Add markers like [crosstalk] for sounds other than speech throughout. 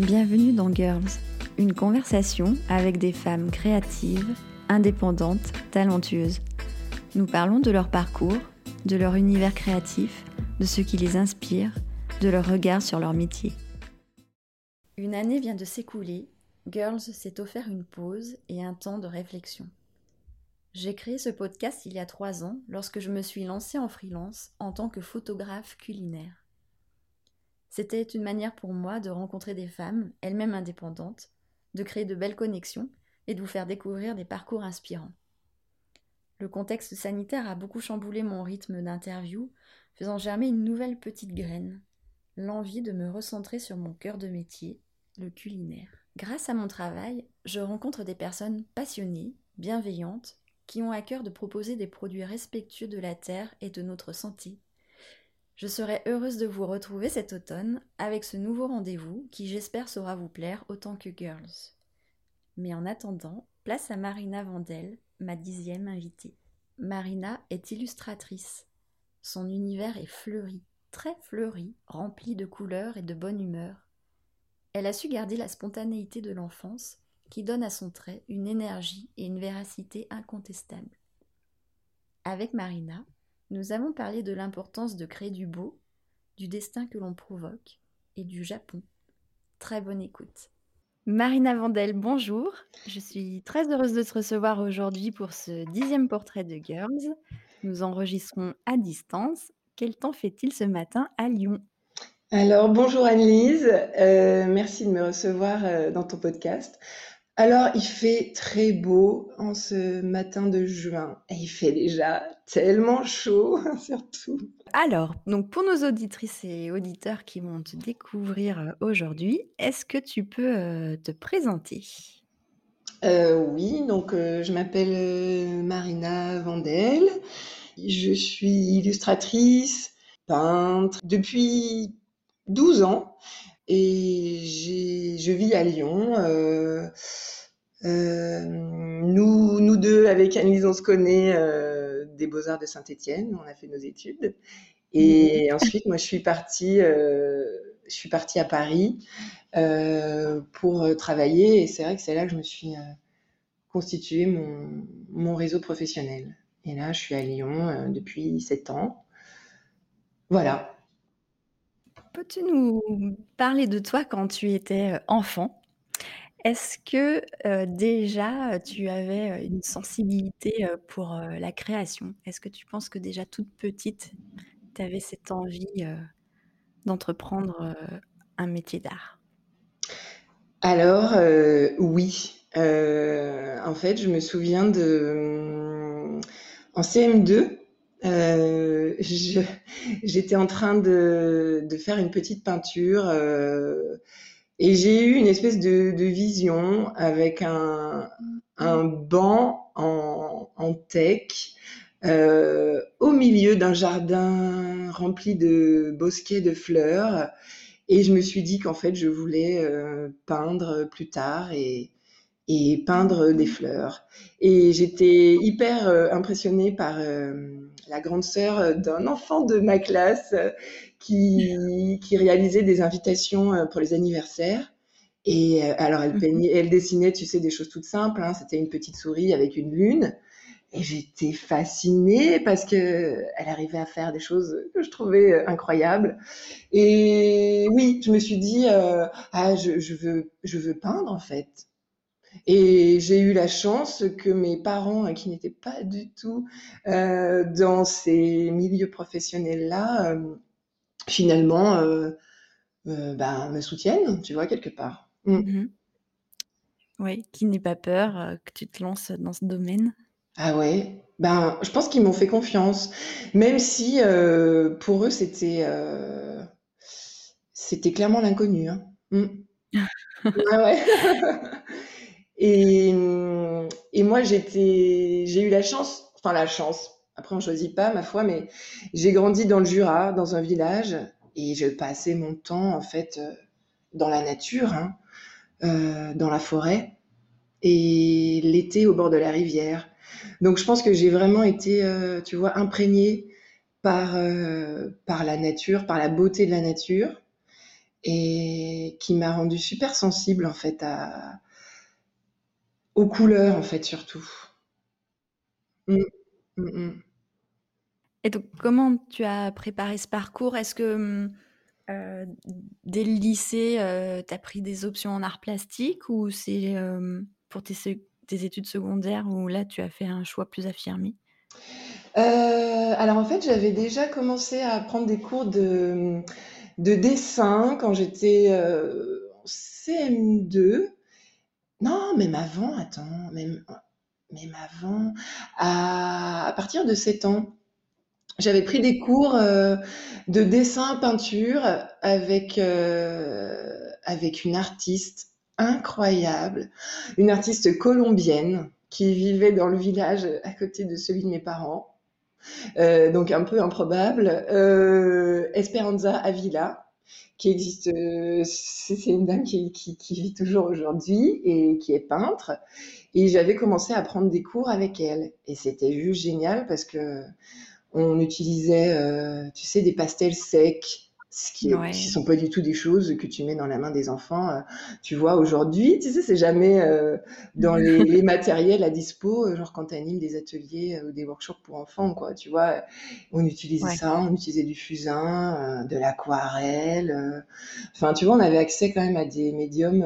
Bienvenue dans Girls, une conversation avec des femmes créatives, indépendantes, talentueuses. Nous parlons de leur parcours, de leur univers créatif, de ce qui les inspire, de leur regard sur leur métier. Une année vient de s'écouler, Girls s'est offert une pause et un temps de réflexion. J'ai créé ce podcast il y a trois ans lorsque je me suis lancée en freelance en tant que photographe culinaire. C'était une manière pour moi de rencontrer des femmes, elles-mêmes indépendantes, de créer de belles connexions et de vous faire découvrir des parcours inspirants. Le contexte sanitaire a beaucoup chamboulé mon rythme d'interview, faisant germer une nouvelle petite graine, l'envie de me recentrer sur mon cœur de métier, le culinaire. Grâce à mon travail, je rencontre des personnes passionnées, bienveillantes, qui ont à cœur de proposer des produits respectueux de la terre et de notre santé je serai heureuse de vous retrouver cet automne avec ce nouveau rendez-vous qui j'espère saura vous plaire autant que Girls. Mais en attendant, place à Marina Vandel, ma dixième invitée. Marina est illustratrice. Son univers est fleuri, très fleuri, rempli de couleurs et de bonne humeur. Elle a su garder la spontanéité de l'enfance qui donne à son trait une énergie et une véracité incontestables. Avec Marina, nous avons parlé de l'importance de créer du beau, du destin que l'on provoque et du Japon. Très bonne écoute. Marina Vandel, bonjour. Je suis très heureuse de te recevoir aujourd'hui pour ce dixième portrait de Girls. Nous enregistrons à distance. Quel temps fait-il ce matin à Lyon? Alors, bonjour Annelise. Euh, merci de me recevoir euh, dans ton podcast. Alors, il fait très beau en ce matin de juin et il fait déjà tellement chaud, [laughs] surtout. Alors, donc pour nos auditrices et auditeurs qui vont te découvrir euh, aujourd'hui, est-ce que tu peux euh, te présenter? Euh, Oui, donc je m'appelle Marina Vandel. Je suis illustratrice, peintre depuis 12 ans. Et je vis à Lyon. Euh, nous, nous deux, avec Annelise, on se connaît euh, des Beaux-Arts de Saint-Étienne. On a fait nos études. Et ensuite, moi, je suis partie, je suis partie à Paris pour travailler. Et c'est vrai que c'est là que je me suis constitué mon, mon, réseau professionnel. Et là, je suis à Lyon depuis sept ans. Voilà. Peux-tu nous parler de toi quand tu étais, enfant? Est-ce que, déjà, tu avais, une sensibilité, pour, la création? Est-ce que tu penses que déjà toute petite, tu avais cette envie, d'entreprendre, un métier d'art? Alors, oui. en fait, je me souviens de, mmh, en CM2 euh, j'étais en train de, faire une petite peinture et j'ai eu une espèce de, vision avec un, un banc en, en tech euh, au milieu d'un jardin rempli de bosquets de fleurs. Et je me suis dit qu'en fait, je voulais euh, peindre plus tard et, et peindre des fleurs. Et j'étais hyper euh, impressionnée par la grande sœur d'un enfant de ma classe qui, qui réalisait des invitations euh, pour les anniversaires. Et euh, alors, elle, peignait, elle dessinait, tu sais, des choses toutes simples. Hein. C'était une petite souris avec une lune. Et j'étais fascinée parce que elle arrivait à faire des choses que je trouvais incroyables. Et oui, je me suis dit, euh, ah, je, je, veux, je veux peindre en fait. Et j'ai eu la chance que mes parents, hein, qui n'étaient pas du tout euh, dans ces milieux professionnels-là, euh, finalement, euh, euh, ben, me soutiennent, tu vois, quelque part. Mm. Mmh oui, qui n'ait pas peur euh, que tu te lances dans ce domaine. Ah ouais, ben, je pense qu'ils m'ont fait confiance, même si pour eux c'était c'était clairement l'inconnu. Hein. Mm. [laughs] ah ouais. Et, et moi, j'étais, j'ai eu la chance, enfin la chance. Après, on choisit pas, ma foi, mais j'ai grandi dans le Jura, dans un village, et je passais mon temps en fait euh, dans la nature, hein, euh, dans la forêt, et l'été au bord de la rivière. Donc, je pense que j'ai vraiment été, euh, tu vois, imprégnée par par la nature, par la beauté de la nature. et qui m'a rendue super sensible en fait aux couleurs en fait surtout. Mmh mh. Et donc comment tu as préparé ce parcours? Est-ce que, mmh, heu, dès le lycée, heu, tu as pris des options en arts plastiques ou c'est, hem, pour tes études secondaires où là tu as fait un choix plus affirmé? Heu, alors en fait, j'avais déjà commencé à prendre des cours de, de dessin quand j'étais, en CM2. Non, même avant, attends, même même avant, à à partir de 7 ans. J'avais pris des cours, heu, de dessin, peinture avec, heu, avec une artiste incroyable, une artiste colombienne qui vivait dans le village à côté de celui de mes parents, heu, donc un peu improbable, Esperanza Avila, qui existe, c'est une dame qui qui vit toujours aujourd'hui et qui est peintre. Et j'avais commencé à prendre des cours avec elle. Et c'était juste génial parce que on utilisait, heu, tu sais, des pastels secs, ce qui Ouais. sont pas du tout des choses que tu mets dans la main des enfants, heu, tu vois aujourd'hui, tu sais, c'est jamais, heu, dans les les matériels à dispo, genre quand tu animes des ateliers, ou des workshops pour enfants, quoi, tu vois? On utilisait Ouais. ça, on utilisait du fusain, de l'aquarelle, enfin, tu vois, on avait accès quand même à des médiums,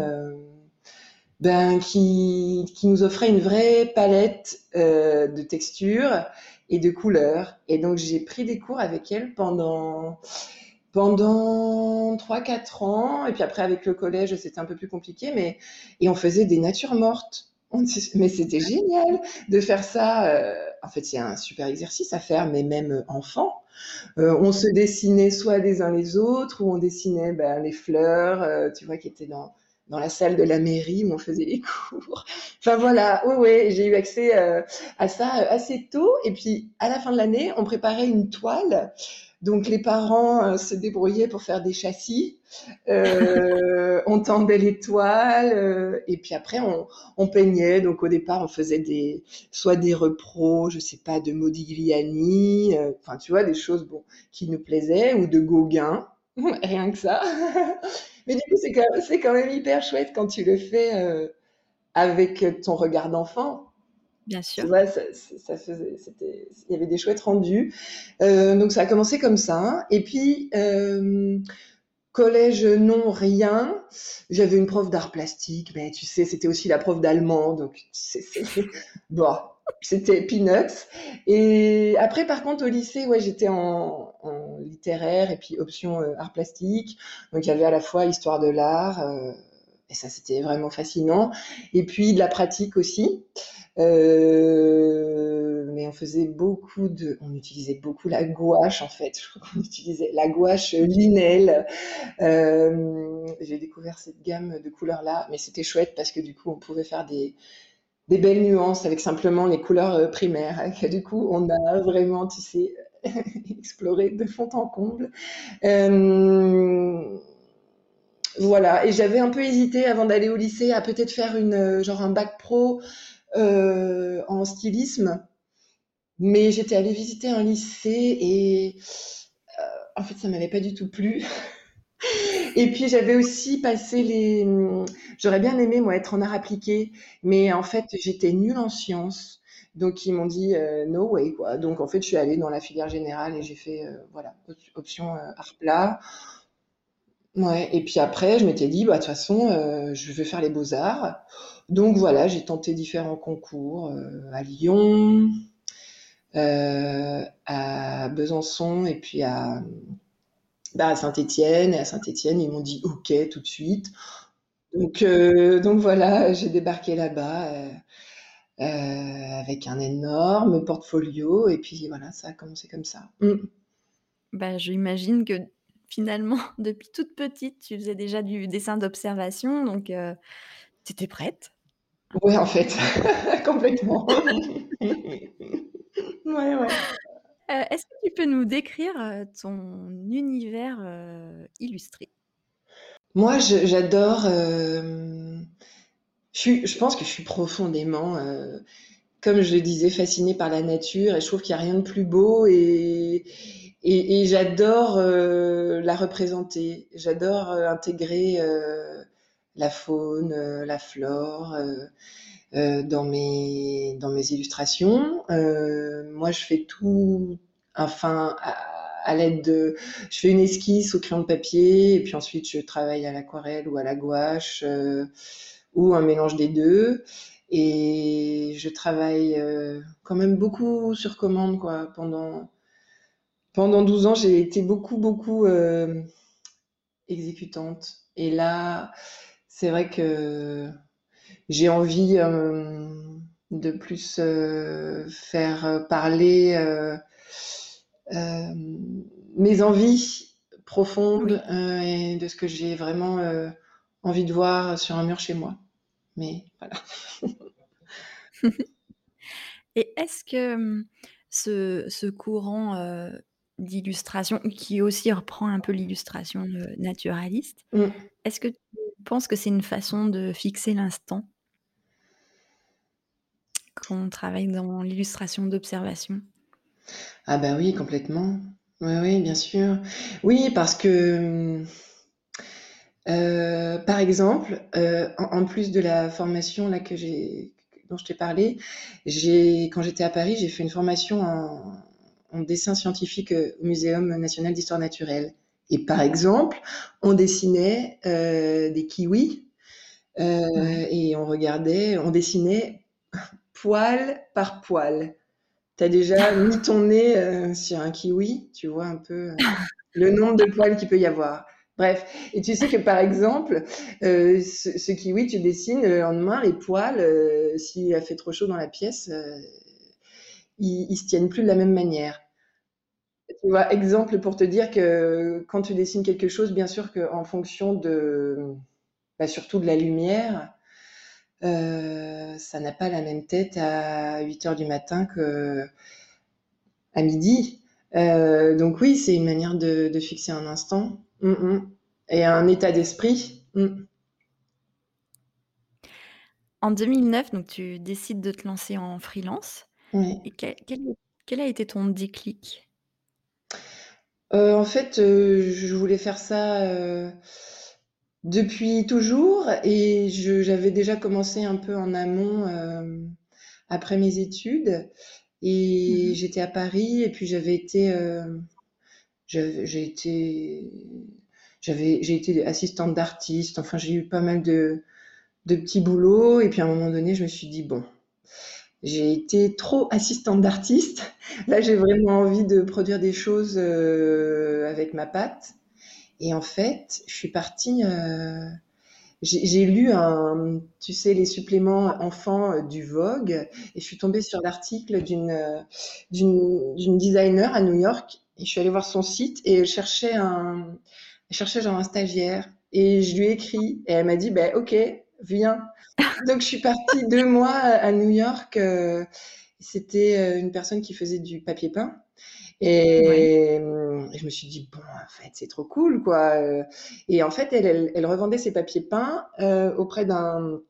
ben, qui qui nous offraient une vraie palette, de textures et de couleurs et donc j'ai pris des cours avec elle pendant pendant 3-4 ans et puis après avec le collège, c'était un peu plus compliqué mais et on faisait des natures mortes. Mais c'était génial de faire ça, heu, en fait, c'est un super exercice à faire mais même enfant. Heu, on se dessinait soit les uns les autres ou on dessinait, bah, les fleurs, heu, tu vois, qui étaient dans dans la salle de la mairie où on faisait les cours. [laughs] Enfin voilà, oui, oui, j'ai eu accès, heu, à ça, assez tôt. Et puis à la fin de l'année, on préparait une toile, donc les parents, heu, se débrouillaient pour faire des châssis, [laughs] on tendait les toiles, et puis après on on peignait, donc au départ, on faisait des soit des repros, je sais pas, de Modigliani, enfin, tu vois, des choses, bon, qui nous plaisaient ou de Gauguin, [laughs] rien que ça. Mais du coup, c'est quand même hyper chouette quand tu le fais, heu, avec ton regard d'enfant. Bien Tu sûr. vois, ça ça faisait il y avait des chouettes rendus. Heu, donc ça a commencé comme ça et puis, hem, collège, non, rien. J'avais une prof d'arts plastiques, mais tu sais, c'était aussi la prof d'allemand, donc c'est bon, [laughs] c'était peanuts et après par contre au lycée, ouais, j'étais en littéraire et puis option, heu, arts plastiques, donc il y avait à la fois histoire de l'art, heu et ça, c'était vraiment fascinant et puis de la pratique aussi. Heu, mais on faisait beaucoup de on utilisait beaucoup la gouache, en fait. [laughs] Je crois qu'on utilisait la gouache Linel. Hem, j'ai découvert cette gamme de couleurs-là, mais c'était chouette parce que du coup, on pouvait faire des des belles nuances avec simplement les couleurs, heu, primaires. [laughs] Et du coup, on a vraiment, tu sais, [laughs] exploré de fond en comble. Hem, voilà. Et j'avais un peu hésité avant d'aller au lycée à peut-être faire une, genre un bac pro, en stylisme, mais j'étais allée visiter un lycée et en fait, ça m'avait pas du tout plu [laughs] et puis j'avais aussi passé les, mmh, j'aurais bien aimé, moi, être en arts appliqués, mais en fait, j'étais nulle en sciences, donc ils m'ont dit, heu: «No way», quoi, donc en fait, je suis allée dans la filière générale et j'ai fait, heu, voilà, op option, heu, arts plat. Ouais et puis après, je m'étais dit: «Bah, de toute façon, heu, je veux faire les beaux-arts», donc voilà, j'ai tenté différents concours, heu, à Lyon, à Besançon et puis à, bah, à Saint-Étienne et à Saint-Étienne, ils m'ont dit: «OK» tout de suite, donc heu, donc voilà, j'ai débarqué là-bas, heu heu, avec un énorme portfolio et puis voilà, ça a commencé comme ça. Mmh. Bah, j'imagine que finalement, [laughs] depuis toute petite, tu faisais déjà du dessin d'observation donc tu étais prête. Ouais, en fait, [laughs] complètement. [laughs] Ouais, ouais. Heu, est-ce que tu peux nous décrire, heu, ton univers, heu, illustré? Moi, j'adore, je pense que je suis profondément, comme je le disais, fascinée par la nature et je trouve qu'il y a rien de plus beau et, j'adore la représenter. J'adore intégrer la faune, la flore dans mes dans mes illustrations. moi, je fais tout, enfin. À, l'aide de, je fais une esquisse au crayon de papier et puis ensuite je travaille à l'aquarelle ou à la gouache ou un mélange des deux. Et je travaille euh, quand même beaucoup sur commande, quoi. Pendant, pendant 12 ans, j'ai été beaucoup, beaucoup euh, exécutante. Et là, c'est vrai que j'ai envie euh, de plus faire parler mes envies profondes et de ce que j'ai vraiment envie de voir sur un mur chez moi. Mais voilà. [laughs] Et est-ce que ce, courant d'illustration, qui aussi reprend un peu l'illustration naturaliste, mmh. est-ce que tu penses que c'est une façon de fixer l'instant? Quand on travaille dans l'illustration d'observation Ah bah oui, complètement. Oui, oui, bien sûr. Oui, parce que euh, par exemple, euh, en, plus de la formation là que dont je t'ai parlé, quand j'étais à Paris, j'ai fait une formation en, dessin scientifique au Muséum national d'histoire naturelle. Et par exemple, on dessinait euh, des kiwis et on regardait, on dessinait poil par poil. T'as déjà [laughs] mis ton nez sur un kiwi, tu vois un peu [laughs] le nombre de poils qu'il peut y avoir. Bref, et tu sais que par exemple, euh, ce, kiwi, tu dessines le lendemain, les poils, euh, s'il a fait trop chaud dans la pièce, euh, ils, ils se tiennent plus de la même manière. Tu vois, exemple pour te dire que quand tu dessines quelque chose, bien sûr qu'en fonction de, bah, surtout de la lumière, ça n'a pas la même tête à 8 heures du matin que à midi. donc oui, c'est une manière de, de fixer un instant. Mm, mm. Et un état d'esprit. Mm. En 2009, donc tu décides de te lancer en freelance. Et quel, a été ton déclic? Euh, En fait, euh, je voulais faire ça euh, depuis toujours et j'avais déjà commencé un peu en amont après mes études. Et mmh j'étais à Paris et puis j'avais été j'ai été, j'avais, j'ai été assistante d'artiste. Enfin, j'ai eu pas mal de, de petits boulots. Et puis à un moment donné, je me suis dit bon, j'ai été trop assistante d'artiste. Là, j'ai vraiment envie de produire des choses euh, avec ma patte. Et en fait, je suis partie. Euh, j'ai lu un, tu sais, les suppléments enfants du Vogue, et je suis tombée sur l'article d'une d'une designer à New York et je suis allée voir son site et elle cherchait un, elle cherchait genre un stagiaire. Et je lui ai écrit et elle m'a dit, ben ok, viens. [laughs] Donc je suis partie deux mois à New York. Euh, c'était euh, une personne qui faisait du papier peint. Et, je me suis dit, bon, en fait, c'est trop cool, quoi. Et en fait, elle, elle, revendait ses papiers peints euh, auprès d'un,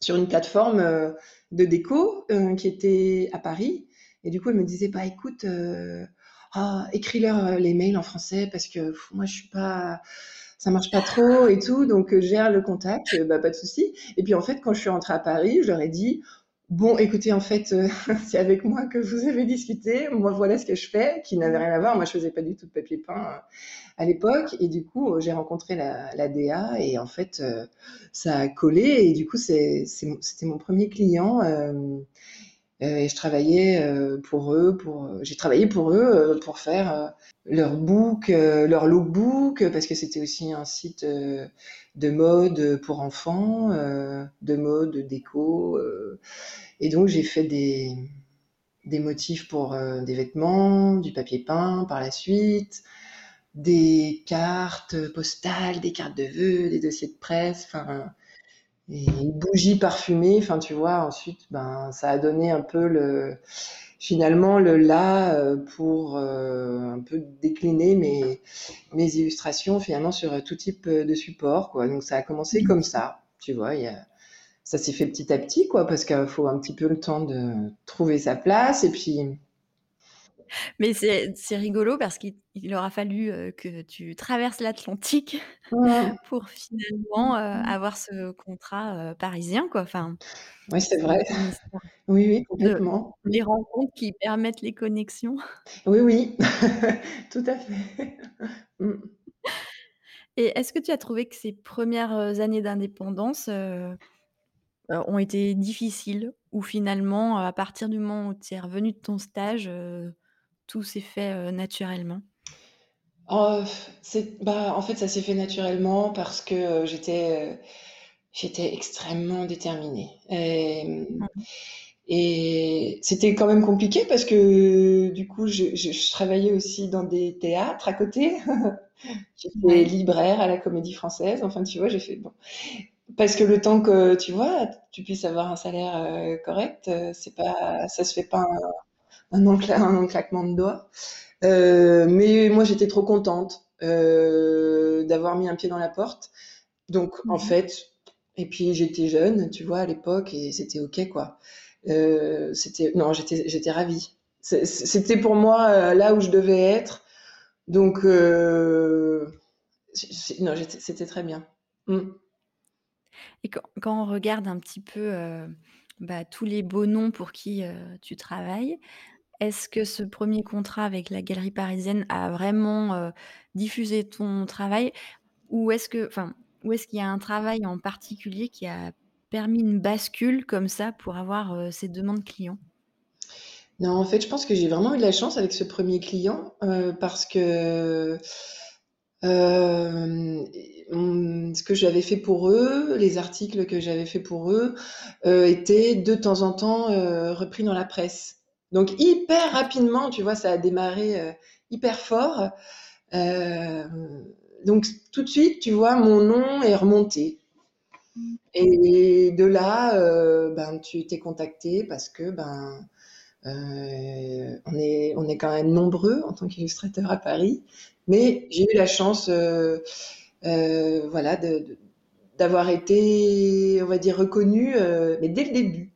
sur une plateforme de déco qui était à Paris. Et du coup, elle me disait, bah écoute, ah, écris-leur euh, les mails en français parce que moi je suis pas ça marche pas trop et tout donc euh, gère le contact euh, bah pas de souci et puis en fait quand je suis rentrée à Paris je leur ai dit bon écoutez en fait [laughs] c'est avec moi que vous avez discuté. Moi voilà ce que je fais qui n'avait rien à voir. Moi je faisais pas du tout de papier peint à l'époque. Et du coup j'ai rencontré la, DA et en fait ça a collé. Et du coup c'était mon premier client euh, et je travaillais euh, pour eux, pour j'ai travaillé pour eux euh, pour faire leur book, leur lookbook, parce que c'était aussi un site de mode pour enfants, de mode, de déco. et donc j'ai fait des, des motifs pour des vêtements, du papier peint par la suite, des cartes postales, des cartes de vœux, des dossiers de presse, et une bougie parfumée, enfin tu vois, ensuite ben ça a donné un peu le finalement le là euh, pour euh, un peu décliner mes mes illustrations finalement sur tout type de support quoi. Donc ça a commencé comme ça, tu vois, il y a, ça s'est fait petit à petit quoi parce qu'il faut un petit peu le temps de trouver sa place et puis Mais c'est rigolo parce qu'il il aura fallu, que tu traverses l'Atlantique Ouais. [laughs] pour finalement, heu, avoir ce contrat, parisien, quoi. Enfin, Ouais, c'est vrai. [laughs] Oui, oui, de complètement. les rencontres qui permettent les connexions. Oui, oui, [laughs] tout à fait. Mmh. Et est-ce que tu as trouvé que ces premières, années d'indépendance, ont été difficiles? Ou finalement, à partir du moment où tu es revenue de ton stage, tout s'est fait, heu, naturellement? Oh, bah, en fait, ça s'est fait naturellement parce que, j'étais, heu, j'étais extrêmement déterminée. Mmh et c'était quand même compliqué parce que, du coup, je je je travaillais aussi dans des théâtres à côté. [laughs] J'étais libraire à la Comédie Française. Enfin, tu vois, j'ai fait bon parce que le temps que, tu vois, tu puisses avoir un salaire, correct, c'est pas ça se fait pas un cla en un claquement de doigts. Heu, mais moi, j'étais trop contente, heu, d'avoir mis un pied dans la porte. Donc en Mmh mh. fait et puis j'étais jeune, tu vois, à l'époque et c'était OK, quoi. Heu, c'était non, j'étais ravie. C'était pour moi, là où je devais être. Donc non, c'était très bien. Mmh. Et quand quand on regarde un petit peu, bah, tous les beaux noms pour qui, tu travailles, est-ce que ce 1er contrat avec la Galerie Parisienne a vraiment, diffusé ton travail? Ou est-ce que qu'il y a un travail en particulier qui a permis une bascule comme ça pour avoir, ces demandes clients? Non, en fait, je pense que j'ai vraiment eu de la chance avec ce 1er client, parce que, ce que j'avais fait pour eux, les articles que j'avais fait pour eux, étaient de temps en temps, repris dans la presse. Donc hyper rapidement, tu vois, ça a démarré, heu, hyper fort. Hem, donc tout de suite, tu vois, mon nom est remonté. Et de là, heu, ben, tu tu es contacté parce que, ben, on est on est quand même nombreux en tant qu'illustrateurs à Paris. Mais j'ai eu la chance, voilà, d'avoir été, on va dire, reconnue, mais dès le début.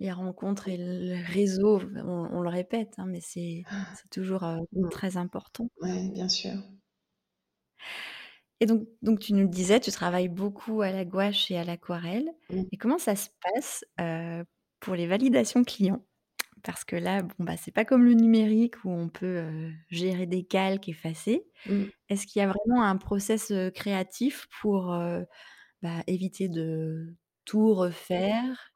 Les rencontres et le réseau, on on le répète, hein, mais c'est c'est toujours, heu, Mmh. très important. Ouais, bien sûr. Et donc donc tu nous disais, tu travailles beaucoup à la gouache et à l'aquarelle. Mmh. Et comment ça se passe, heu, pour les validations clients? Parce que là, bon, bah, c'est pas comme le numérique où on peut, heu, gérer des calques, effacer. Mmh. Est-ce qu'il y a vraiment un process, créatif pour, bah, éviter de tout refaire?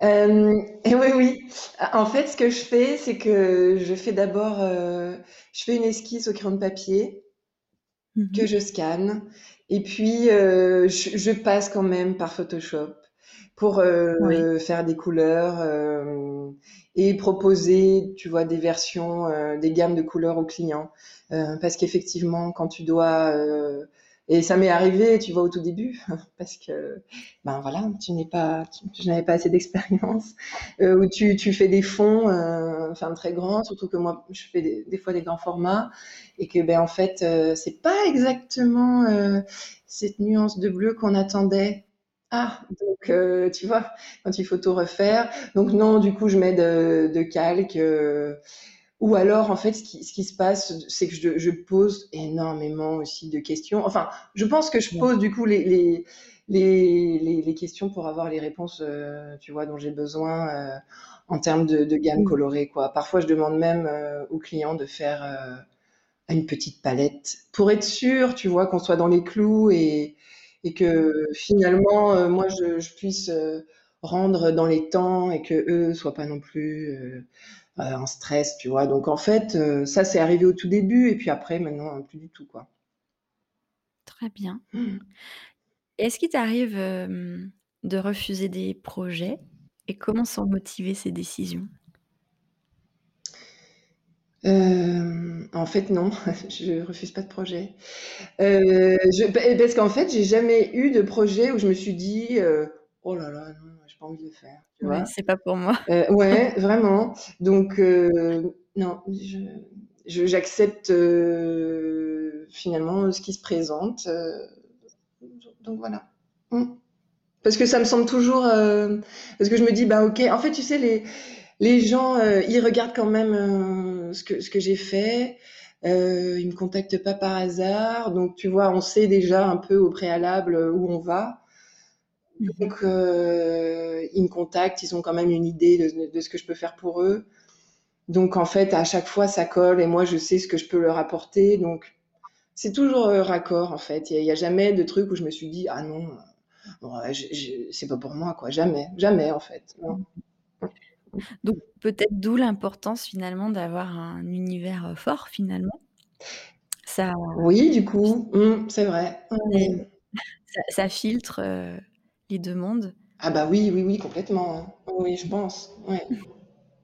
Et [laughs] oui, oui. En fait, ce que je fais, c'est que je fais d'abord, heu, je fais une esquisse au crayon de papier Mmh que je scanne et puis, heu, je je passe quand même par Photoshop pour, faire des couleurs, et proposer, tu vois, des versions, des gammes de couleurs aux clients. Parce qu'effectivement, quand tu dois, et ça m'est arrivé, tu vois, au tout début, [laughs] parce que, ben, voilà, tu n'es pas je n'avais pas assez d'expérience, [laughs] heu, où tu tu fais des fonds, heu, enfin très grands, surtout que moi, je fais des fois des grands formats et que, beh, en fait, heu, c'est pas exactement, heu, cette nuance de bleu qu'on attendait. Ah! Donc tu vois? Quand il faut tout refaire. Donc non, du coup, je mets de de calques, heu, ou alors, en fait, ce qui ce qui se passe, c'est que je je pose énormément aussi de questions. Enfin, je pense que je pose, du coup, les les les les questions pour avoir les réponses, heu, tu vois, dont j'ai besoin, heu, en termes de de gamme colorée, quoi. Parfois, je demande même, heu, aux clients de faire, une petite palette pour être sûre, tu vois, qu'on soit dans les clous et et que finalement, moi, je je puisse, rendre dans les temps et qu'eux soient pas non plus, heu, en stress, tu vois? Donc en fait, heu, ça, c'est arrivé au tout début et puis après, maintenant, plus du tout, quoi. Très bien. Mmh. Est-ce qu'il t'arrive, de refuser des projets et comment sont motivées ces décisions? En fait, non, [laughs] je refuse pas de projet. Je parce qu'en fait, j'ai jamais eu de projet où je me suis dit, «Oh là là, non, pas envie de le faire», tu Ouais, vois? c'est pas pour moi. Heu, ouais, [laughs] vraiment. Donc heu, non, je je j'accepte, heu, finalement, ce qui se présente, donc voilà. Mmh. Parce que ça me semble toujours, parce que je me dis: «Bah, OK» en fait, tu sais, les les gens, euh, ils regardent quand même euh, ce que, ce que j'ai fait. Euh, ils me contactent pas par hasard. Donc, tu vois, on sait déjà un peu au préalable où on va. Mhm. Donc, euh, ils me contactent, ils ont quand même une idée de, de, ce que je peux faire pour eux. Donc, en fait, à chaque fois, ça colle et moi, je sais ce que je peux leur apporter. Donc, c'est toujours raccord, en fait. Il n'y a, a, jamais de truc où je me suis dit, ah non, bon, c'est pas pour moi, quoi. Jamais, jamais, en fait. Non. Donc peut-être d'où l'importance finalement d'avoir un univers euh, fort finalement. Ça, oui, du coup, mmh, c'est vrai. Ça, ça, filtre euh, les deux mondes. Ah bah oui, oui, oui, complètement. Oui, je pense.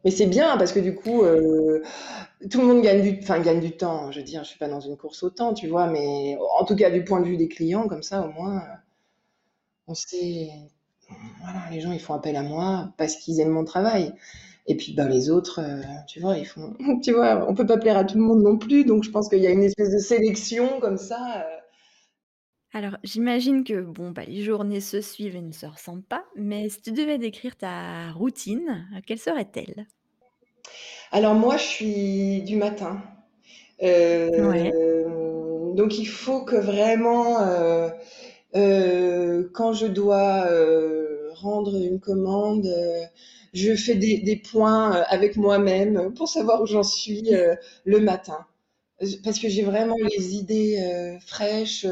Mais c'est bien parce que du coup, euh, tout le monde gagne du, gagne du temps. Je veux dire, je suis pas dans une course au temps, tu vois, mais en tout cas du point de vue des clients, comme ça, au moins, on sait. Voilà, les gens ils font appel à moi parce qu'ils aiment mon travail. Et puis bah, les autres, euh, tu vois, ils font. [laughs] tu vois, on peut pas plaire à tout le monde non plus, donc je pense qu'il y a une espèce de sélection comme ça. Euh. Alors, j'imagine que bon, bah, les journées se suivent et ne se ressemblent pas, mais si tu devais décrire ta routine, quelle serait-elle? Alors moi, je suis du matin. Euh. Donc il faut que vraiment, euh, euh, quand je dois euh, rendre une commande, je fais des, des points avec moi-même pour savoir où j'en suis le matin. Parce que j'ai vraiment les idées fraîches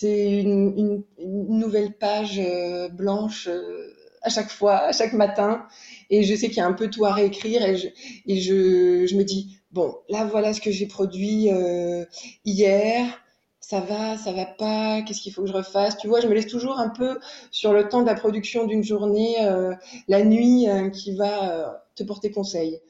c'est une, nouvelle page euh, blanche euh, à chaque fois, à chaque matin. Et je sais qu'il y a un peu tout à réécrire et je, me dis, bon, là voilà ce que j'ai produit euh, hier. Ça va, ça va pas, qu'est-ce qu'il faut que je refasse? Tu vois, je me laisse toujours un peu sur le temps de la production d'une journée, la nuit, qui va te porter conseil.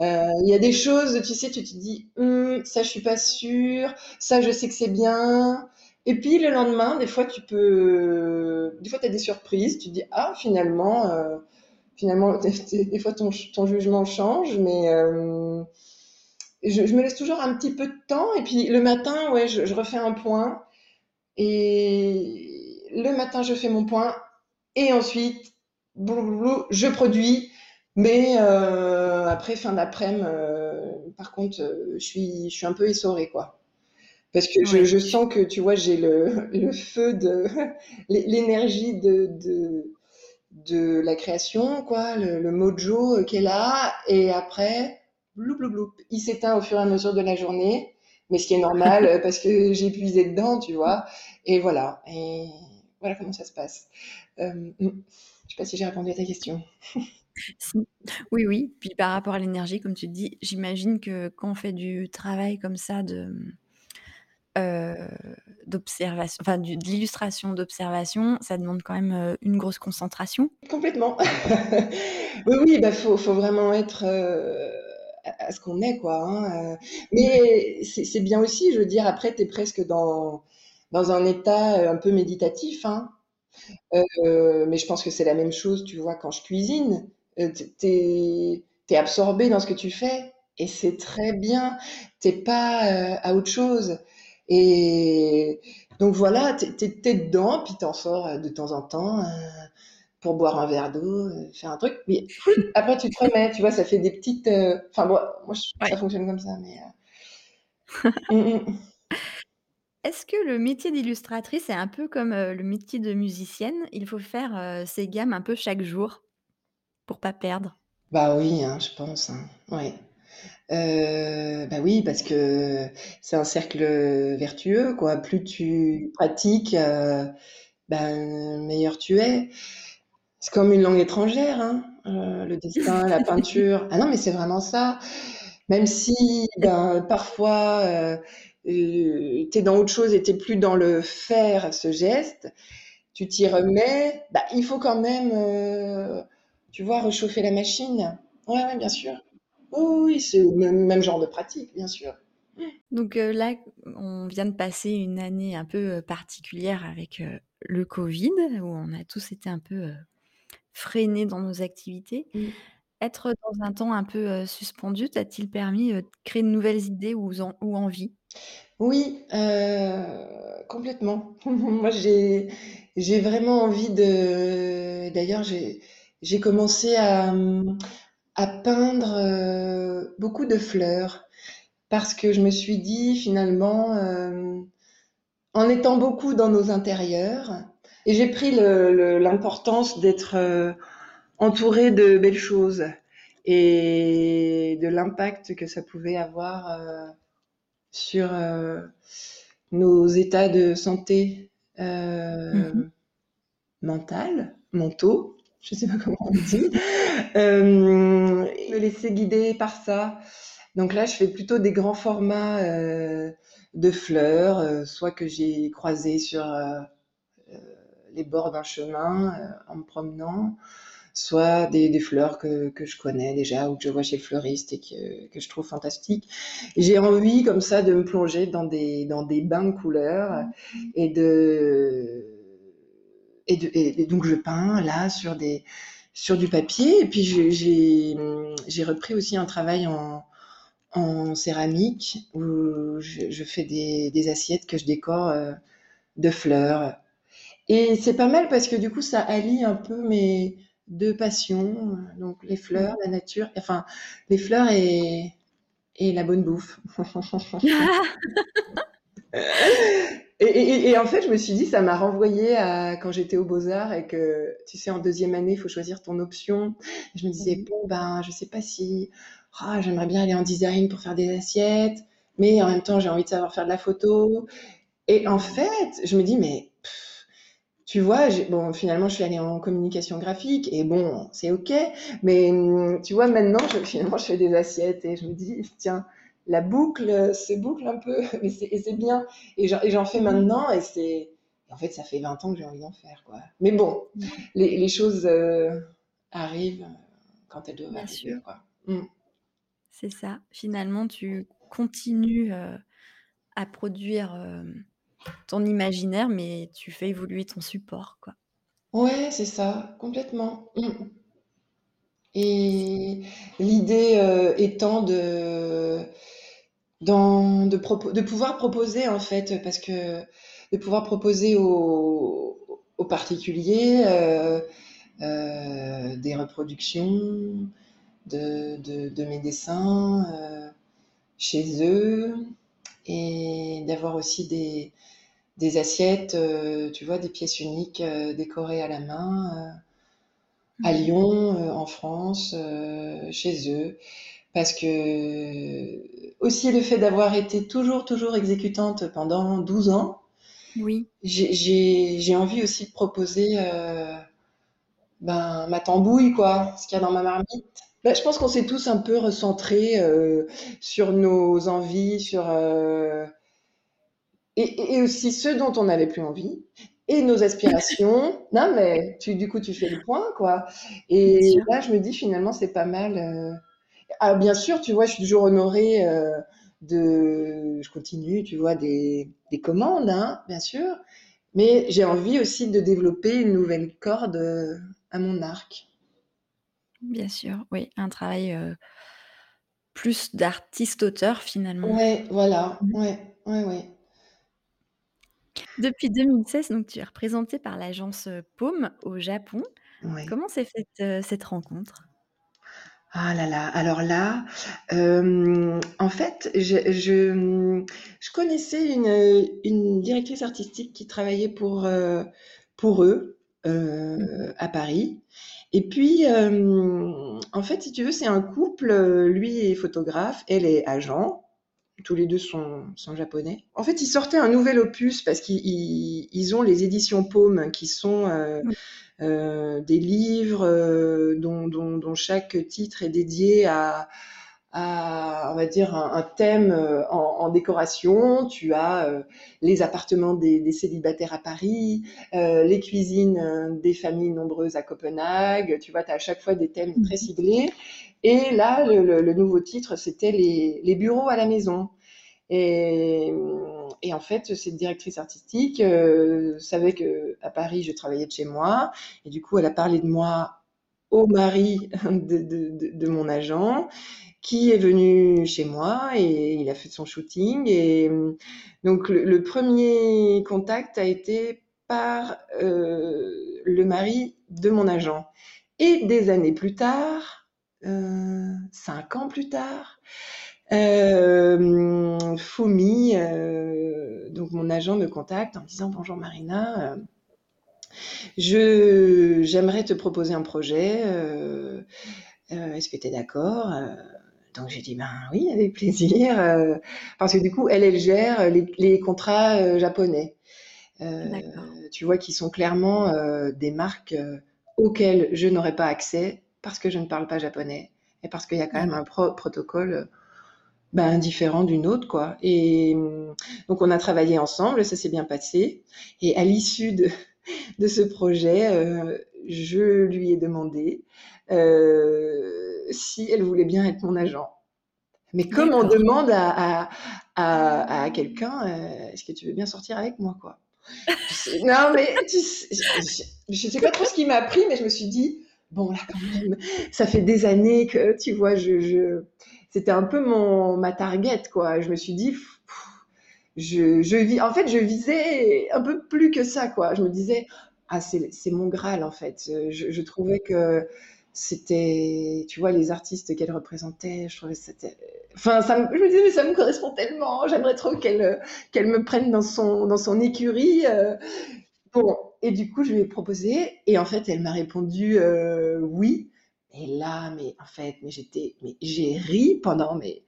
Il y a des choses, tu sais, tu te dis, hm, ça je suis pas sûre, ça je sais que c'est bien, et puis le lendemain, des fois, tu peux, des fois, tu as des surprises. Tu dis, ah, finalement, euh, finalement, [laughs] des fois, ton, ton, jugement change, mais euh, je, me laisse toujours un petit peu de temps. Et puis le matin, ouais, je, refais un point. Et le matin, je fais mon point. Et ensuite, je produis. Mais euh, après, fin d'après-midi, par contre, je suis un peu essorée, quoi. Parce que je, je, sens que, tu vois, j'ai le, [laughs] le, feu de [laughs] l'énergie de, de, de, la création, quoi, le, le mojo qui est là, et après, bloup, bloup, bloup, il s'éteint au fur et à mesure de la journée, mais ce qui est normal [laughs] parce que j'ai épuisé dedans, tu vois, et voilà, et voilà comment ça se passe. Euh, je sais pas si j'ai répondu à ta question. Oui, oui. Puis par rapport à l'énergie, comme tu dis, j'imagine que quand on fait du travail comme ça de euh, d'observation, enfin de l'illustration d'observation, ça demande quand même euh, une grosse concentration. Complètement. [laughs] oui, oui, bah faut, vraiment être euh, à ce qu'on est, quoi. Hein, mais c'est bien aussi, je veux dire, après, tu es presque dans, dans un état un peu méditatif. Hein. mais je pense que c'est la même chose, tu vois, quand je cuisine. tu es, es, absorbé dans ce que tu fais et c'est très bien. T'es pas à autre chose. Et donc voilà, t'es es, dedans, puis t'en sors euh, de temps en temps euh, pour boire un verre d'eau, euh, faire un truc. Puis après, tu te remets, tu vois, ça fait des petites. Euh, enfin, bon, moi, je, ouais. ça fonctionne comme ça, mais. [laughs] mm -mm. Est-ce que le métier d'illustratrice est un peu comme le métier de musicienne? Il faut faire ses gammes un peu chaque jour pour pas perdre? Bah oui, hein, je pense. Hein. Ouais. Euh, bah oui, parce que c'est un cercle vertueux, quoi. Plus tu pratiques, euh, ben, meilleur tu es. C'est comme une langue étrangère, hein, euh, le dessin, la [laughs] peinture. Ah non, mais c'est vraiment ça. Même si, ben, parfois, euh, t'es dans autre chose et t'es plus dans le faire, ce geste, tu t'y remets, bah, il faut quand même, tu vois, réchauffer la machine. Ouais, ouais, bien sûr. Oui, c'est le même, même, genre de pratique, bien sûr. Donc euh, là, on vient de passer une année un peu euh, particulière avec euh, le Covid, où on a tous été un peu euh, freinés dans nos activités. Mmh. Être dans un temps un peu suspendu, t'a-t-il permis de créer de nouvelles idées ou, en, ou envies? Oui, complètement. [laughs] Moi, j'ai vraiment envie de... D'ailleurs, j'ai commencé à à peindre euh, beaucoup de fleurs parce que je me suis dit finalement, euh, en étant beaucoup dans nos intérieurs, et j'ai pris l'importance d'être euh, entourée de belles choses et de l'impact que ça pouvait avoir sur nos états de santé mm-hmm. mentale, mentaux, je sais pas comment on dit, euh, me laisser guider par ça. Donc là, je fais plutôt des grands formats euh, de fleurs, euh, soit que j'ai croisé sur les bords d'un chemin en me promenant, soit des, fleurs que, je connais déjà ou que je vois chez le fleuriste et que, que je trouve fantastiques. J'ai envie comme ça de me plonger dans des, dans des bains de couleurs et de et, donc je peins là sur des sur du papier. Et puis j'ai repris aussi un travail en, en céramique où je, fais des, des, assiettes que je décore euh, de fleurs. Et c'est pas mal parce que du coup ça allie un peu mes deux passions donc les fleurs la nature enfin les fleurs et et la bonne bouffe [laughs] [laughs] Et, en fait, je me suis dit, ça m'a renvoyé à quand j'étais au Beaux-Arts et que, tu sais, en deuxième année, il faut choisir ton option. Je me disais, mhm. bon, ben, je sais pas si, ah, j'aimerais bien aller en design pour faire des assiettes, mais en même temps, j'ai envie de savoir faire de la photo. Et en fait, je me dis, mais, tu vois, bon, finalement, je suis allée en communication graphique et bon, c'est OK, mais tu vois, maintenant, je, finalement, je fais des assiettes et je me dis, tiens, la boucle se boucle un peu, [laughs] et c'est bien. Et j'en fais maintenant, et c'est. En fait, ça fait 20 ans que j'ai envie d'en faire, quoi. Mais bon, les, choses euh, arrivent quand elles doivent arriver, quoi. Mm. C'est ça. Finalement, tu continues euh, à produire euh, ton imaginaire, mais tu fais évoluer ton support, quoi. Ouais, c'est ça, complètement. Mm. Et l'idée euh, étant de, dans, de, de pouvoir proposer, en fait, parce que de pouvoir proposer aux, aux particuliers euh, euh, des reproductions de, de, de mes dessins euh, chez eux et d'avoir aussi des, des assiettes, tu vois, des pièces uniques décorées à la main à Lyon, euh, en France, chez eux. Parce que aussi le fait d'avoir été toujours, toujours exécutante pendant 12 ans, oui. j'ai envie aussi de proposer euh, ben, ma tambouille, quoi, ce qu'il y a dans ma marmite. Ben, je pense qu'on s'est tous un peu recentrés euh, sur nos envies, sur euh, et, et, aussi ceux dont on n'avait plus envie et nos aspirations. [laughs] non, mais tu, du coup, tu fais le point, quoi. Et là, je me dis, finalement, c'est pas mal. Ah, bien sûr, tu vois, je suis toujours honorée euh, de. Je continue, tu vois, des, des commandes, hein, bien sûr. Mais j'ai envie aussi de développer une nouvelle corde euh, à mon arc. Bien sûr, oui, un travail euh, plus d'artiste-auteur finalement. Ouais, voilà, ouais, ouais, ouais. Depuis 2016, donc tu es représentée par l'agence, Paume au Japon. Comment s'est faite, cette rencontre? Ah là là, alors là, hem, en fait, je connaissais une, directrice artistique qui travaillait pour, pour eux, mmh à Paris. Et puis, en fait, si tu veux, c'est un couple, lui est photographe, elle est agent. Tous les deux sont, sont, japonais. En fait, ils sortaient un nouvel opus parce qu'ils ils ont les éditions Paume qui sont euh, euh, des livres euh, dont, dont, dont, chaque titre est dédié à, à on va dire, un, un thème euh, en, en, décoration. Tu as euh, les appartements des, des, célibataires à Paris, euh, les cuisines des familles nombreuses à Copenhague. Tu vois, tu as à chaque fois des thèmes très ciblés. Et là, le, le, le nouveau titre, c'était les, les, bureaux à la maison. Et, en fait, cette directrice artistique euh, savait que à Paris, je travaillais de chez moi. Et du coup, elle a parlé de moi au mari [laughs] de, mon agent qui est venu chez moi et il a fait son shooting. Et donc, le, premier contact a été par euh, le mari de mon agent. Et des années plus tard, cinq ans plus tard. Euh, Fumi, donc mon agent me contacte en me disant bonjour Marina, je j'aimerais te proposer un projet. Est-ce que tu es d'accord donc j'ai dit ben oui avec plaisir parce que du coup elle elle gère les, contrats japonais. tu vois qui sont clairement des marques auxquelles je n'aurais pas accès parce que je ne parle pas japonais et parce qu'il y a quand même un protocole ben, différent d'une autre, quoi. Et donc, on a travaillé ensemble, ça s'est bien passé. Et à l'issue de, [laughs] de, ce projet, euh, je lui ai demandé euh, si elle voulait bien être mon agent. Mais comme on demande à, à, à, quelqu'un, euh, est-ce que tu veux bien sortir avec moi, quoi? Non, mais tu je ne sais pas trop ce qui m'a appris, mais je me suis dit, bon, là, quand même, ça fait des années que, tu vois, c'était un peu mon, ma target, quoi. Je me suis dit, je, vis, en fait, je visais un peu plus que ça, quoi. Je me disais, ah, c'est mon Graal, en fait. Je, trouvais que c'était, tu vois, les artistes qu'elle représentait, je trouvais enfin, ça je me disais, mais ça me correspond tellement, j'aimerais trop qu'elle me prenne dans son, dans son écurie. Euh. Et du coup, je lui ai proposé, et en fait, elle m'a répondu euh, oui. Et là, mais en fait, mais j'étais, mais j'ai ri pendant mais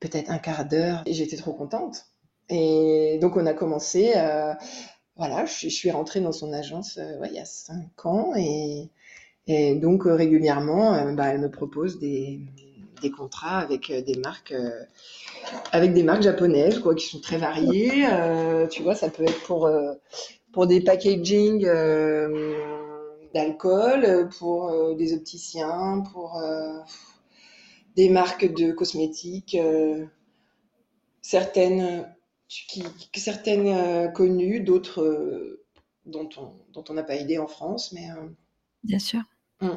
peut-être un quart d'heure, et j'étais trop contente. Et donc, on a commencé. Euh, voilà, je, suis rentrée dans son agence ouais, il y a cinq ans, et donc euh, régulièrement, euh, bah, elle me propose des, contrats avec euh, des marques, avec des marques japonaises, quoi, qui sont très variées. tu vois, ça peut être pour pour des packaging d'alcool, pour des opticiens, pour des marques de cosmétiques, certaines qui, certaines connues, d'autres dont on dont on n'a pas idée en France, mais Bien sûr. Mmh.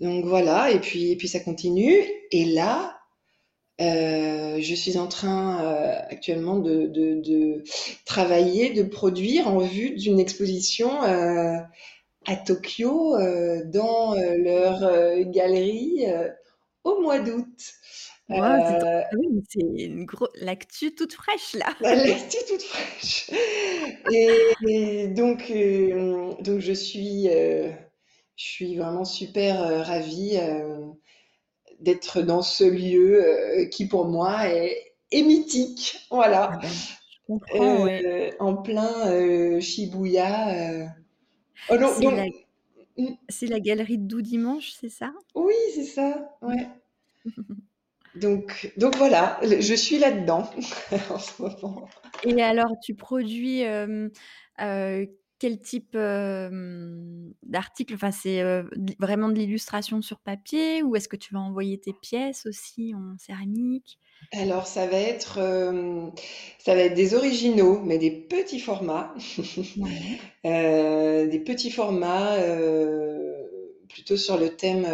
Donc voilà, et puis, et puis ça continue. Et là, euh, je suis en train euh, actuellement de, de, travailler, de produire en vue d'une exposition euh, à Tokyo dans leur galerie au mois d'août. Ah c'est une grosse l'actu toute fraîche là. [laughs] L'actu toute fraîche. Et, donc, donc je suis je suis vraiment super ravie d'être dans ce lieu euh, qui pour moi est, mythique. Voilà. Ah ben, je comprends, En plein Shibuya. Oh mm. c'est la... galerie de Doux Dimanche, c'est ça? Oui, c'est ça. Ouais. [laughs] donc, donc voilà, je suis là-dedans [laughs] en ce moment. Et alors, tu produis quel type, d'article? Enfin, c'est, vraiment de l'illustration sur papier ou est-ce que tu vas envoyer tes pièces aussi en céramique? Alors ça va être, ça va être des originaux, mais des petits formats. [laughs] des petits formats, plutôt sur le thème,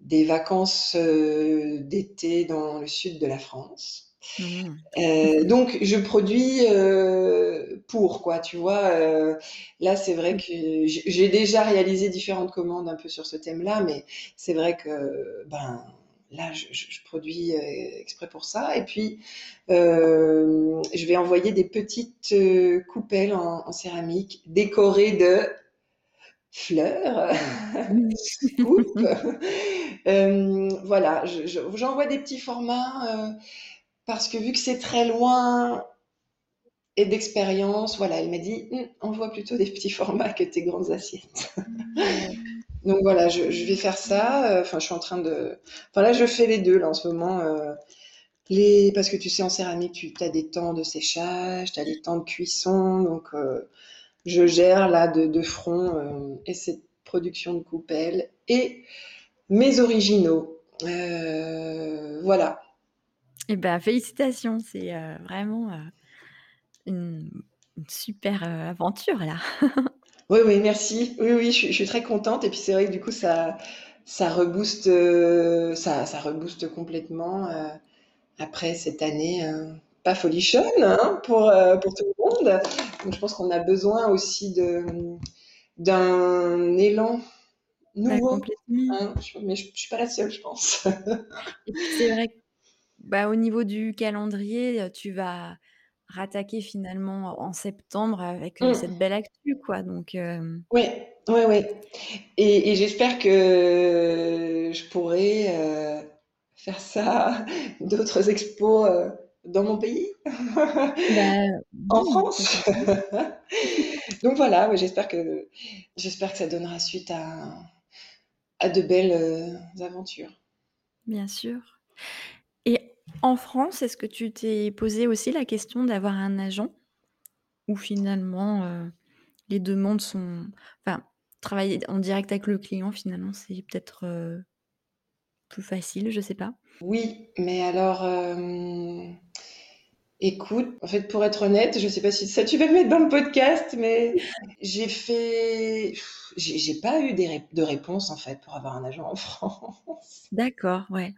des vacances, d'été dans le sud de la France. Mmh. Euh, donc je produis euh, pour quoi, tu vois. Euh, là, c'est vrai mmh. que j'ai déjà réalisé différentes commandes un peu sur ce thème-là, mais c'est vrai que ben là, je, produis exprès pour ça. Et puis je vais envoyer des petites coupelles en, céramique décorées de fleurs, mmh. [laughs] [laughs] voilà, j'envoie des petits formats parce que vu que c'est très loin et d'expérience, voilà, elle m'a dit on voit plutôt des petits [laughs] formats que tes grandes assiettes. Donc voilà, je, vais faire ça. Euh, enfin, je suis en train de. Enfin là, je fais les deux là en ce moment. Euh, les... Parce que tu sais, en céramique, tu as des temps de séchage, tu as des temps de cuisson. Donc euh, je gère là de, front et cette production de coupelles et mes originaux. voilà. Eh ben, félicitations, c'est, euh, vraiment, euh, une super, euh, aventure là. [laughs] Oui, oui, merci. Oui, oui, je suis très contente et puis c'est vrai que du coup ça ça rebooste, ça ça rebooste complètement, après cette année, pas folichonne, hein, pour, pour tout le monde. Donc je pense qu'on a besoin aussi de, d'un élan nouveau, hein, mais je je suis pas la seule, je pense. C'est vrai que, bah, au niveau du calendrier, heu, tu vas rattaquer finalement en septembre avec, heu, cette Mmh. belle actu, quoi, donc hem Ouais, ouais, ouais et et j'espère que je pourrai, heu, faire ça, [laughs] d'autres expos, heu, dans mon pays, Bah, [laughs] en oui, France. [laughs] Donc voilà, ouais, j'espère que j'espère que ça donnera suite à à de belles, heu, aventures. Bien sûr en France, est-ce que tu t'es posé aussi la question d'avoir un agent? Ou finalement, heu, les demandes sont enfin, travailler en direct avec le client finalement, c'est peut-être, heu plus facile, je sais pas? Oui, mais alors, hem, écoute, en fait, pour être honnête, je sais pas si ça tu vas le mettre dans le podcast, mais [laughs] j'ai fait j'ai j'ai pas eu des de réponse, en fait, pour avoir un agent en [laughs] France. D'accord, ouais.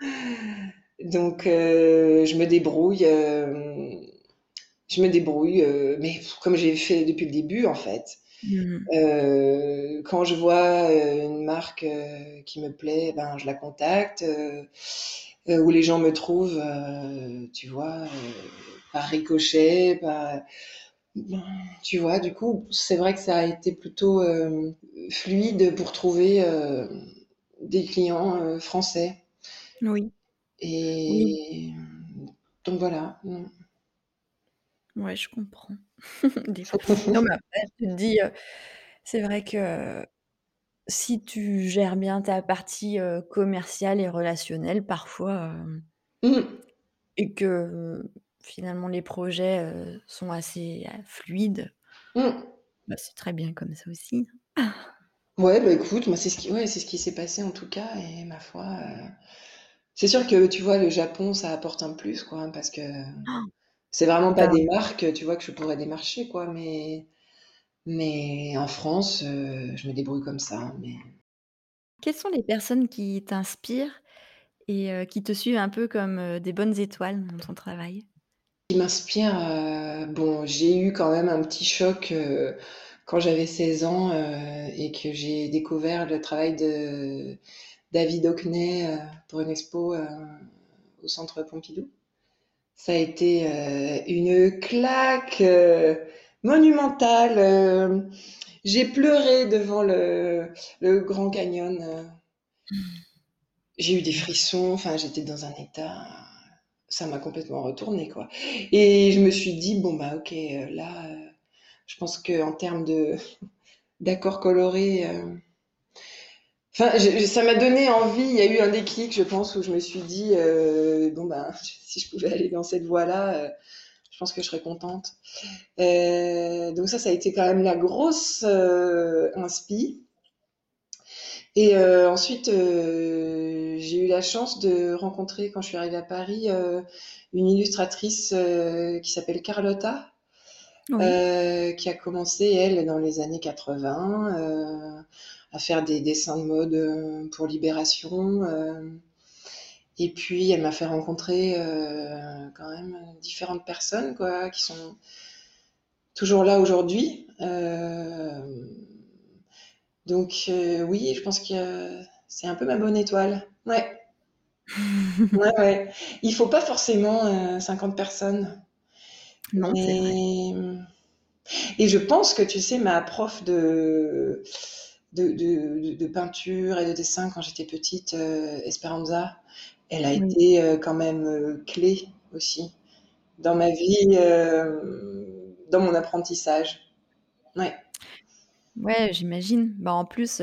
Donc heu, je me débrouille, hem, je me débrouille, heu, mais comme j'ai fait depuis le début, en fait. Heu, quand je vois, une marque, qui me plaît, ben, je la contacte, heu, ou les gens me trouvent, tu vois, heu, par ricochet, par ben, tu vois? Du coup, c'est vrai que ça a été plutôt, fluide pour trouver, des clients, français Oui. Et donc voilà, mmh. Ouais, je comprends. [laughs] Des fois [laughs] non, mais après tu te dis, c'est vrai que si tu gères bien ta partie, commerciale et relationnelle parfois, Mmh. et que finalement les projets, sont assez, fluides Mmh. bah, c'est très bien comme ça aussi. [laughs] Ouais, bah, écoute, moi, c'est ce qui ouais, c'est ce qui s'est passé en tout cas et ma foi, c'est sûr que, tu vois, le Japon, ça apporte un plus, quoi, parce que c'est vraiment pas des marques, tu vois, que je pourrais démarcher, quoi, mais mais en France, heu, je me débrouille comme ça, mais Quelles sont les personnes qui t'inspirent et heu, qui te suivent un peu comme, heu, des bonnes étoiles dans ton travail? Qui m'inspire, bon, j'ai eu quand même un petit choc, quand j'avais 16 ans, heu et que j'ai découvert le travail de David Hockney, heu, pour une expo, heu, au Centre Pompidou. Ça a été, une claque, monumentale, j'ai pleuré devant le le Grand Canyon, j'ai eu des frissons, enfin, j'étais dans un état ça m'a complètement retournée, quoi. Et je me suis dit: «Bon, bah, OK, là, je pense qu'en termes de [laughs] d'accords colorés, heu» enfin, ça m'a donné envie, il y a eu un déclic, je pense, où je me suis dit, heu: «Bon, ben, [laughs] si je pouvais aller dans cette voie-là, heu, je pense que je serais contente». Donc ça, ça a été quand même la grosse, inspi. Et ensuite, j'ai eu la chance de rencontrer, quand je suis arrivée à Paris, une illustratrice, qui s'appelle Carlotta, Oui. heu, qui a commencé, elle, dans les années 80, heu, à faire des dessins de mode, heu, pour Libération, et puis elle m'a fait rencontrer, quand même différentes personnes, quoi, qui sont toujours là aujourd'hui, donc oui, je pense que c'est un peu ma bonne étoile. Ouais. [laughs] Ouais, ouais. Il faut pas forcément, heu, 50 personnes, Non, et je pense que, tu sais, ma prof de de de de peinture et de dessin quand j'étais petite, heu, Esperanza, elle a Oui. été, heu, quand même, heu, clé aussi dans ma vie, dans mon apprentissage. Ouais. Ouais, j'imagine. Bah, en plus,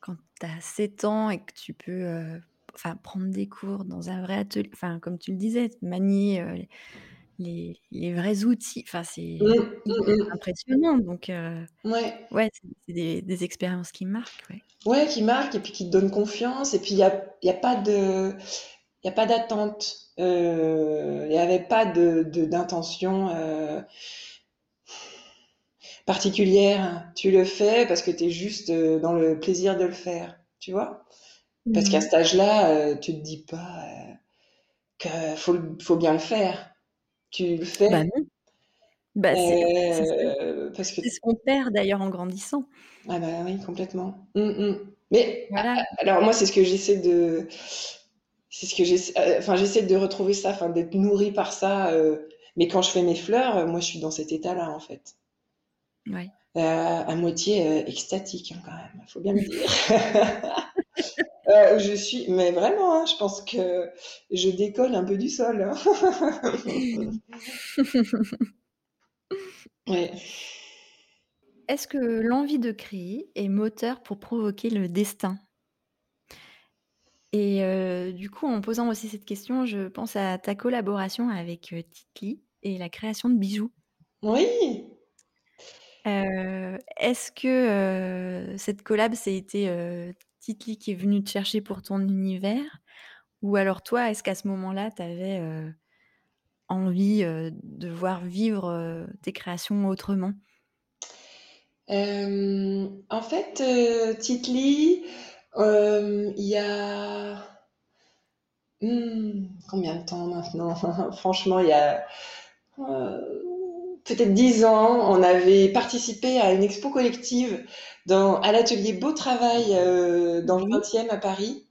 quand tu as 7 ans et que tu peux, enfin, prendre des cours dans un vrai atel enfin, comme tu le disais, manier, les les vrais outils, enfin, c'est Mmh. Mmh hyper mh. impressionnant donc heu, Ouais. ouais, c'est des des expériences qui marquent, ouais. Ouais, qui marque et puis qui te donne confiance et puis il y a y a pas de il y a pas d'attente, il y avait pas de de d'intention, heu particulière. Tu le fais parce que tu es juste, heu, dans le plaisir de le faire, tu vois? Parce Mmh qu'à cet âge-là, tu te dis pas, que faut faut bien le faire. Tu le Bah, fais, non. Bah, c'est c'est ce qu'on perd d'ailleurs en grandissant. ah bah, oui, complètement. Mmh mh. Mais voilà. alors moi, c'est ce que j'essaie de, c'est ce que j'essaie, euh, enfin j'essaie de retrouver ça, enfin d'être nourrie par ça. Euh, mais quand je fais mes fleurs, moi, je suis dans cet état-là en fait. Ouais. à moitié extatique hein, quand même, faut bien le dire. [laughs] [laughs] je suis, mais vraiment, hein, je pense que je décolle un peu du sol. Hein. [laughs] ouais. Est-ce que l'envie de créer est moteur pour provoquer le destin? Et euh, du coup, en posant aussi cette question, je pense à ta collaboration avec, euh, Titli et la création de bijoux. Oui! Euh, est-ce que, cette collab, c'est été, Titli qui est venu te chercher pour ton univers? Ou alors toi, est-ce qu'à ce moment-là, tu avais, envie, de voir vivre, tes créations autrement? En fait, Titli, il y a hmm, combien de temps maintenant? [laughs] Franchement, il y a peut-être dix ans, on avait participé à une expo collective dans, à l'atelier Beau Travail dans le 20e à Paris.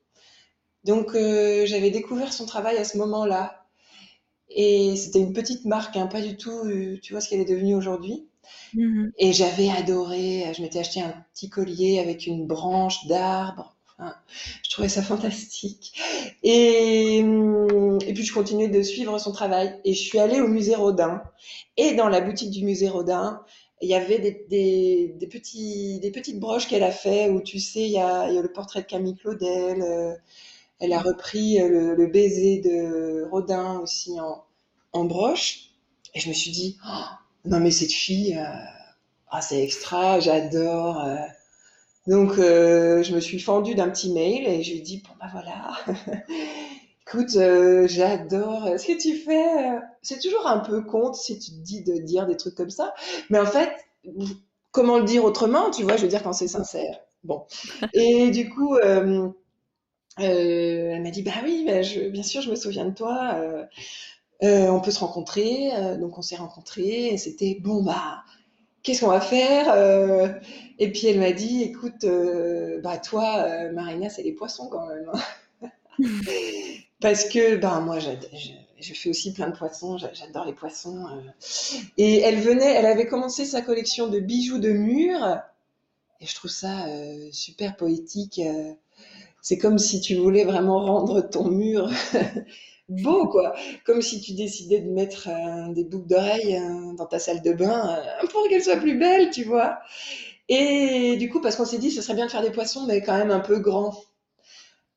Donc, j'avais découvert son travail à ce moment-là. Et c'était une petite marque, hein, pas du tout, tu vois ce qu'elle est devenue aujourd'hui. Mmh Et j'avais adoré, je m'étais acheté un petit collier avec une branche d'arbre. Je trouvais ça fantastique. Et, mmh, et puis je continuais de suivre son travail. Et je suis allée au musée Rodin. Et dans la boutique du musée Rodin, il y avait des, petites broches qu'elle a fait où tu sais, il y a, le portrait de Camille Claudel. Euh, elle a repris le, le, baiser de Rodin aussi en, broche. Et je me suis dit, oh, non mais cette fille, euh, ah, c'est extra, j'adore. Euh. Donc euh, je me suis fendue d'un petit mail et je lui ai dit bon bah voilà, [laughs] écoute, j'adore ce que tu fais. C'est toujours un peu compte si tu te dis de dire des trucs comme ça, mais en fait, comment le dire autrement, tu vois, je veux dire quand c'est sincère. Bon, et du coup. elle m'a dit bah oui, bah, bien sûr, je me souviens de toi. Euh, on peut se rencontrer. Euh, donc on s'est rencontrés et c'était bon bah qu'est-ce qu'on va faire euh, Et puis elle m'a dit écoute bah toi Marina c'est les poissons quand même hein. [laughs] parce que bah moi je, fais aussi plein de poissons j'adore les poissons et elle venait elle avait commencé sa collection de bijoux de mur. Et je trouve ça super poétique c'est comme si tu voulais vraiment rendre ton mur [laughs] beau, quoi. Comme si tu décidais de mettre euh, des boucles d'oreilles euh, dans ta salle de bain euh, pour qu'elle soit plus belle, tu vois. Et du coup, parce qu'on s'est dit, ce serait bien de faire des poissons, mais quand même un peu grands.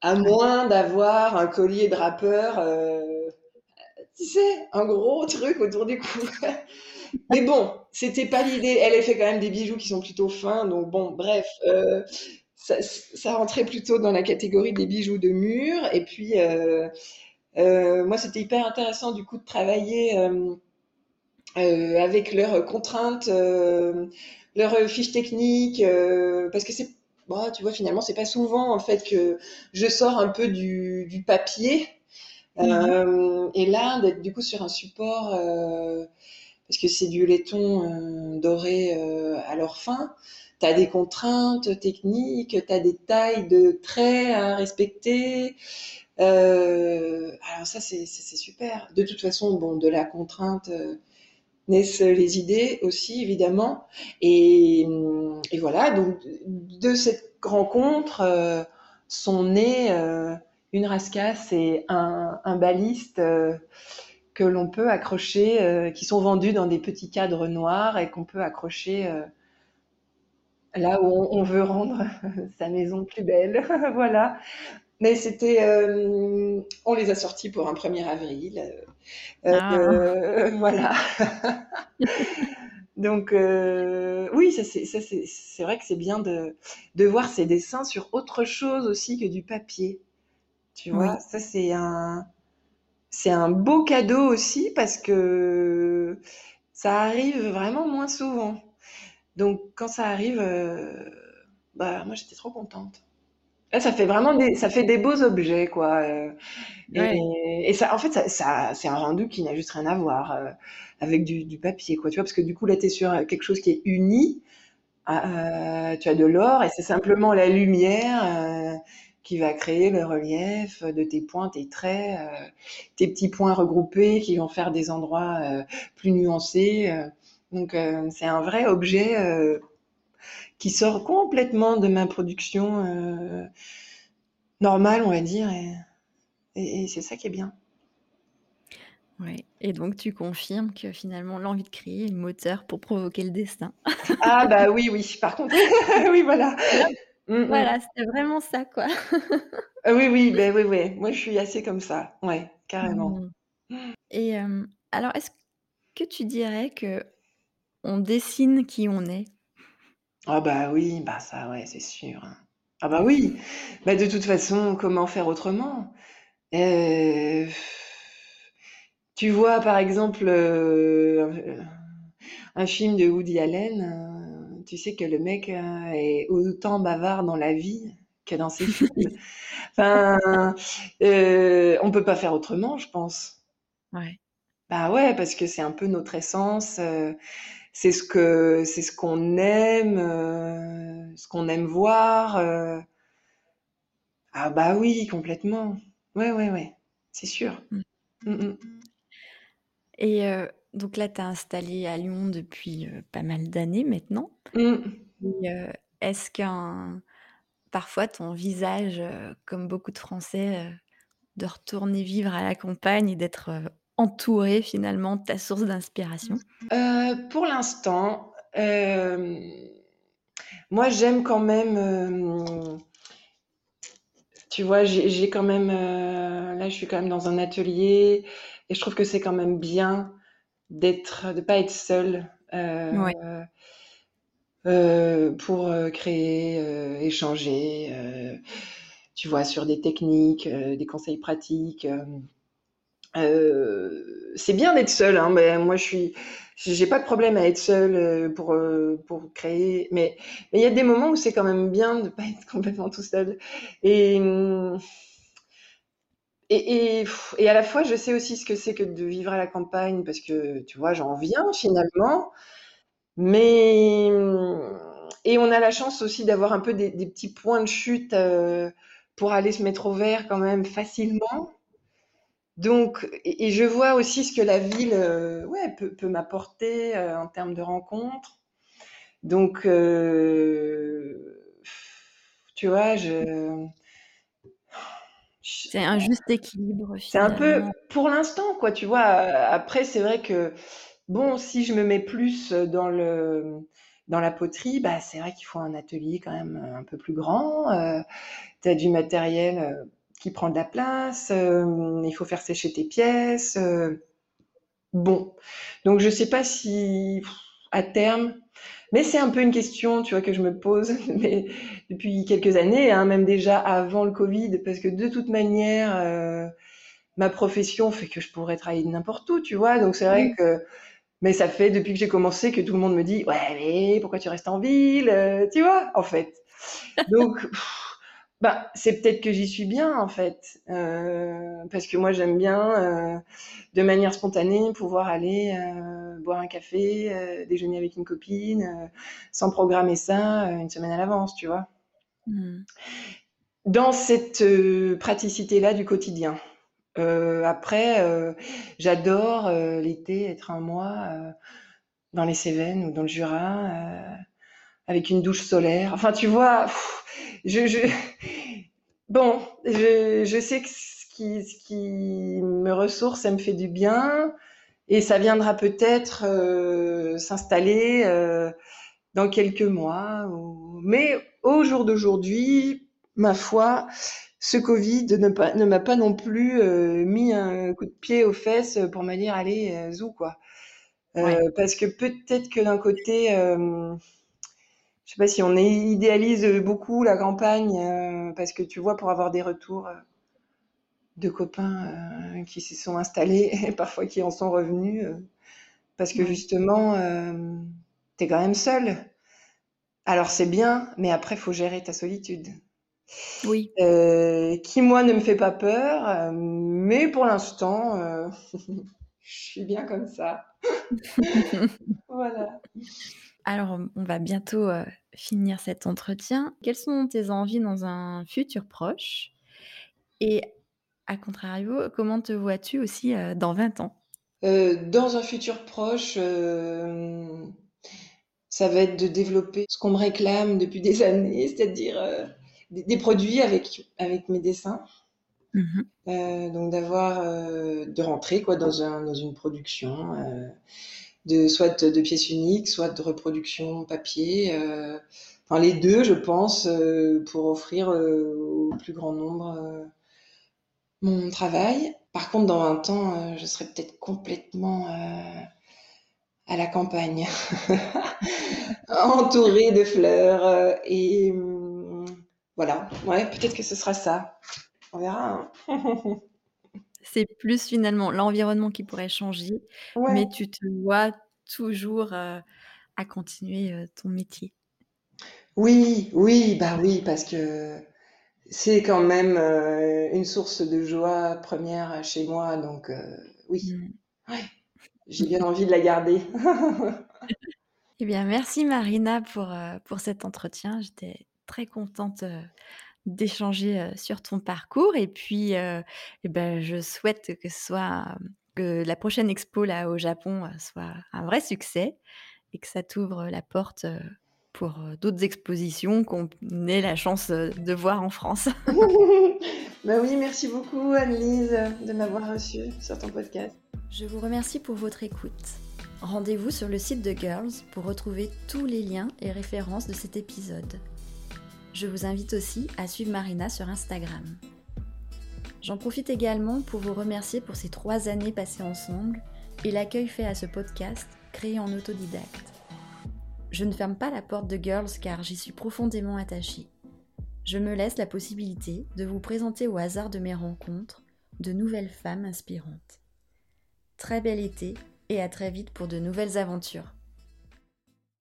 À moins d'avoir un collier drapeur, tu sais, un gros truc autour du cou. [laughs] mais bon, c'était pas l'idée. Elle a fait quand même des bijoux qui sont plutôt fins, donc bon, bref. Ça, ça, rentrait plutôt dans la catégorie des bijoux de mur. Et puis, euh, moi, c'était hyper intéressant du coup de travailler euh, euh, avec leurs contraintes, leurs fiches techniques, parce que c'est Bon, tu vois, finalement, c'est pas souvent en fait que je sors un peu du, du papier. Mmh. et là, d'être du coup sur un support, parce que c'est du laiton doré à leur fin, tu as des contraintes techniques, tu as des tailles de traits à respecter, euh, alors ça, c'est super. De toute façon, bon, de la contrainte euh, naissent les idées aussi, évidemment. Et, voilà, donc de cette rencontre euh, sont nés une rascasse et un, un baliste que l'on peut accrocher, qui sont vendus dans des petits cadres noirs et qu'on peut accrocher là où on, on, veut rendre [laughs] sa maison plus belle. [laughs] voilà. Mais c'était, euh, on les a sortis pour un 1er avril. Euh, ah. euh, [laughs] voilà. Donc oui, ça c'est, vrai que c'est bien de, de voir ces dessins sur autre chose aussi que du papier. Tu vois, ça c'est un, c'est un beau cadeau aussi parce que ça arrive vraiment moins souvent. Donc quand ça arrive, bah moi j'étais trop contente ça fait vraiment des, ça fait des beaux objets, quoi. Euh, et, ça, en fait, ça, c'est un rendu qui n'a juste rien à voir euh, avec du, papier, quoi. Tu vois, parce que du coup, là, tu es sur quelque chose qui est uni. Ah, tu as de l'or et c'est simplement la lumière qui va créer le relief de tes points, tes traits, tes petits points regroupés qui vont faire des endroits plus nuancés. Donc c'est un vrai objet qui sort complètement de ma production normale, on va dire, et c'est ça qui est bien. Ouais et donc tu confirmes que finalement l'envie de créer est le moteur pour provoquer le destin. Ah bah oui, oui, par contre, [laughs] oui, voilà. [laughs] Mmh mh. Voilà, c'était vraiment ça, quoi. Ah oui, oui, beh, oui, oui, moi je suis assez comme ça, ouais, carrément. Mmh. Et alors est-ce que tu dirais qu'on dessine qui on est? Ah bah oui, bah ça, ouais, c'est sûr, hein. Ah bah oui, bah de toute façon, comment faire autrement? Heu Tu vois, par exemple, heu, un film de Woody Allen, heu, tu sais que le mec, est autant bavard dans la vie que dans ses films. [laughs] Enfin, on peut pas faire autrement, je pense. Ouais. Bah ouais, parce que c'est un peu notre essence, c'est ce que c'est ce qu'on aime, heu, ce qu'on aime voir, heu. Ah bah oui, complètement. Ouais, ouais, ouais, c'est sûr. Mmh. Mmh mh. Et heu, donc là, tu es installée à Lyon depuis, pas mal d'années maintenant. Mmh. Est-ce qu'un parfois tu envisages, heu, comme beaucoup de Français, de retourner vivre à la campagne et d'être, heu, entourée finalement de ta source d'inspiration? Heu, pour l'instant, hem, moi j'aime quand même, hem tu vois, j'ai quand même, là je suis quand même dans un atelier et je trouve que c'est quand même bien d'être de pas être seule, Ouais. pour, créer, échanger, tu vois, sur des techniques, des conseils pratiques, Heu, c'est bien d'être seule, hein, mais moi je suis j'ai pas de problème à être seule, heu, pour, heu, pour créer, mais il y a des moments où c'est quand même bien de pas être [laughs] complètement tout seul. Et mmh et et à la fois, je sais aussi ce que c'est que de vivre à la campagne parce que, tu vois, j'en viens finalement, mais mmh et on a la chance aussi d'avoir un peu des petits points de chute, pour aller se mettre au vert quand même facilement. Donc et et je vois aussi ce que la ville, ouais, peut peut m'apporter, heu, en termes de rencontres. Donc heu, tu vois, je C'est un juste équilibre c'est un peu pour l'instant, quoi, tu vois? Après, c'est vrai que, bon, si je me mets plus dans le dans la poterie, bah, c'est vrai qu'il faut un atelier quand même, un peu plus grand, heu, tu as du matériel, qui prend de la place, hem, il faut faire sécher tes pièces, heu. Bon, donc je sais pas si à terme mais c'est un peu une question, tu vois, que je me pose, [laughs] mais depuis quelques années, hein, même déjà avant le covid, parce que de toute manière, heu, ma profession fait que je pourrais travailler n'importe où, tu vois? Donc c'est vrai que mais ça fait depuis que j'ai commencé que tout le monde me dit: «Ouais, mais pourquoi tu restes en ville?» tu vois? En fait. Donc bah, c'est peut-être que j'y suis bien, en fait, heu, parce que moi j'aime bien, heu, de manière spontanée pouvoir aller, heu, boire un café, déjeuner avec une copine, sans programmer ça, une semaine à l'avance, tu vois? Mmh. Dans cette, praticité-là du quotidien. Après, j'adore, l'été être un mois, dans les Cévennes ou dans le Jura, avec une douche solaire. Enfin, tu vois? Je je bon, je je sais que ce qui ce qui me ressource, ça me fait du bien et ça viendra peut-être, heu, s'installer, heu, dans quelques mois ou mais au jour d'aujourd'hui, ma foi, ce covid ne pas ne m'a pas non plus, heu, mis un coup de pied aux fesses, pour me dire: «Allez, zou, quoi». Ouais. parce que peut-être que d'un côté, je sais pas si on idéalise, beaucoup la campagne, heu, parce que tu vois, pour avoir des retours, heu de copains, heu, qui s'y sont installés [laughs] et parfois qui en sont revenus, parce que justement, tu es quand même seule. Alors c'est bien, mais après faut gérer ta solitude. Oui. Qui moi ne me fait pas peur, mais pour l'instant, [laughs] je suis bien comme ça. [laughs] Voilà. Alors, on va bientôt euh, finir cet entretien. Quelles sont tes envies dans un futur proche? Et à contrario, comment te vois-tu aussi euh, dans 20 ans? Euh, dans un futur proche, ça va être de développer ce qu'on me réclame depuis des [laughs] années, c'est-à-dire des, des produits avec, avec mes dessins. Euh, donc d'avoir, euh, de rentrer quoi dans un, dans une production, euh, de soit de pièces uniques, soit de reproduction papier. euh, enfin les deux, je pense, euh, pour offrir euh, au plus grand nombre mon travail. Par contre, dans 20 ans, je serai peut-être complètement à la campagne, [laughs] entourée de fleurs et hum, voilà. Ouais, peut-être que ce sera ça. On verra. hein. [laughs] C'est plus finalement l'environnement qui pourrait changer, Ouais. mais tu te vois toujours à continuer ton métier. Oui, oui, bah oui, parce que c'est quand même une source de joie première chez moi, donc oui, Mm. ouais, j'ai bien envie de la garder. [laughs] Eh bien, merci Marina pour, pour cet entretien. J'étais très contente d'échanger euh, sur ton parcours et puis euh, eh ben, je souhaite que ce soit euh, que la prochaine expo là au Japon soit un vrai succès et que ça t'ouvre la porte pour d'autres expositions qu'on ait la chance de voir en France. [laughs] Bah oui, merci beaucoup Anne-Lise de m'avoir reçue sur ton podcast. Je vous remercie pour votre écoute. Rendez-vous sur le site de Girls pour retrouver tous les liens et références de cet épisode. Je vous invite aussi à suivre Marina sur Instagram. J'en profite également pour vous remercier pour ces trois années passées ensemble et l'accueil fait à ce podcast créé en autodidacte. Je ne ferme pas la porte de Girls car j'y suis profondément attachée. Je me laisse la possibilité de vous présenter au hasard de mes rencontres de nouvelles femmes inspirantes. Très bel été et à très vite pour de nouvelles aventures.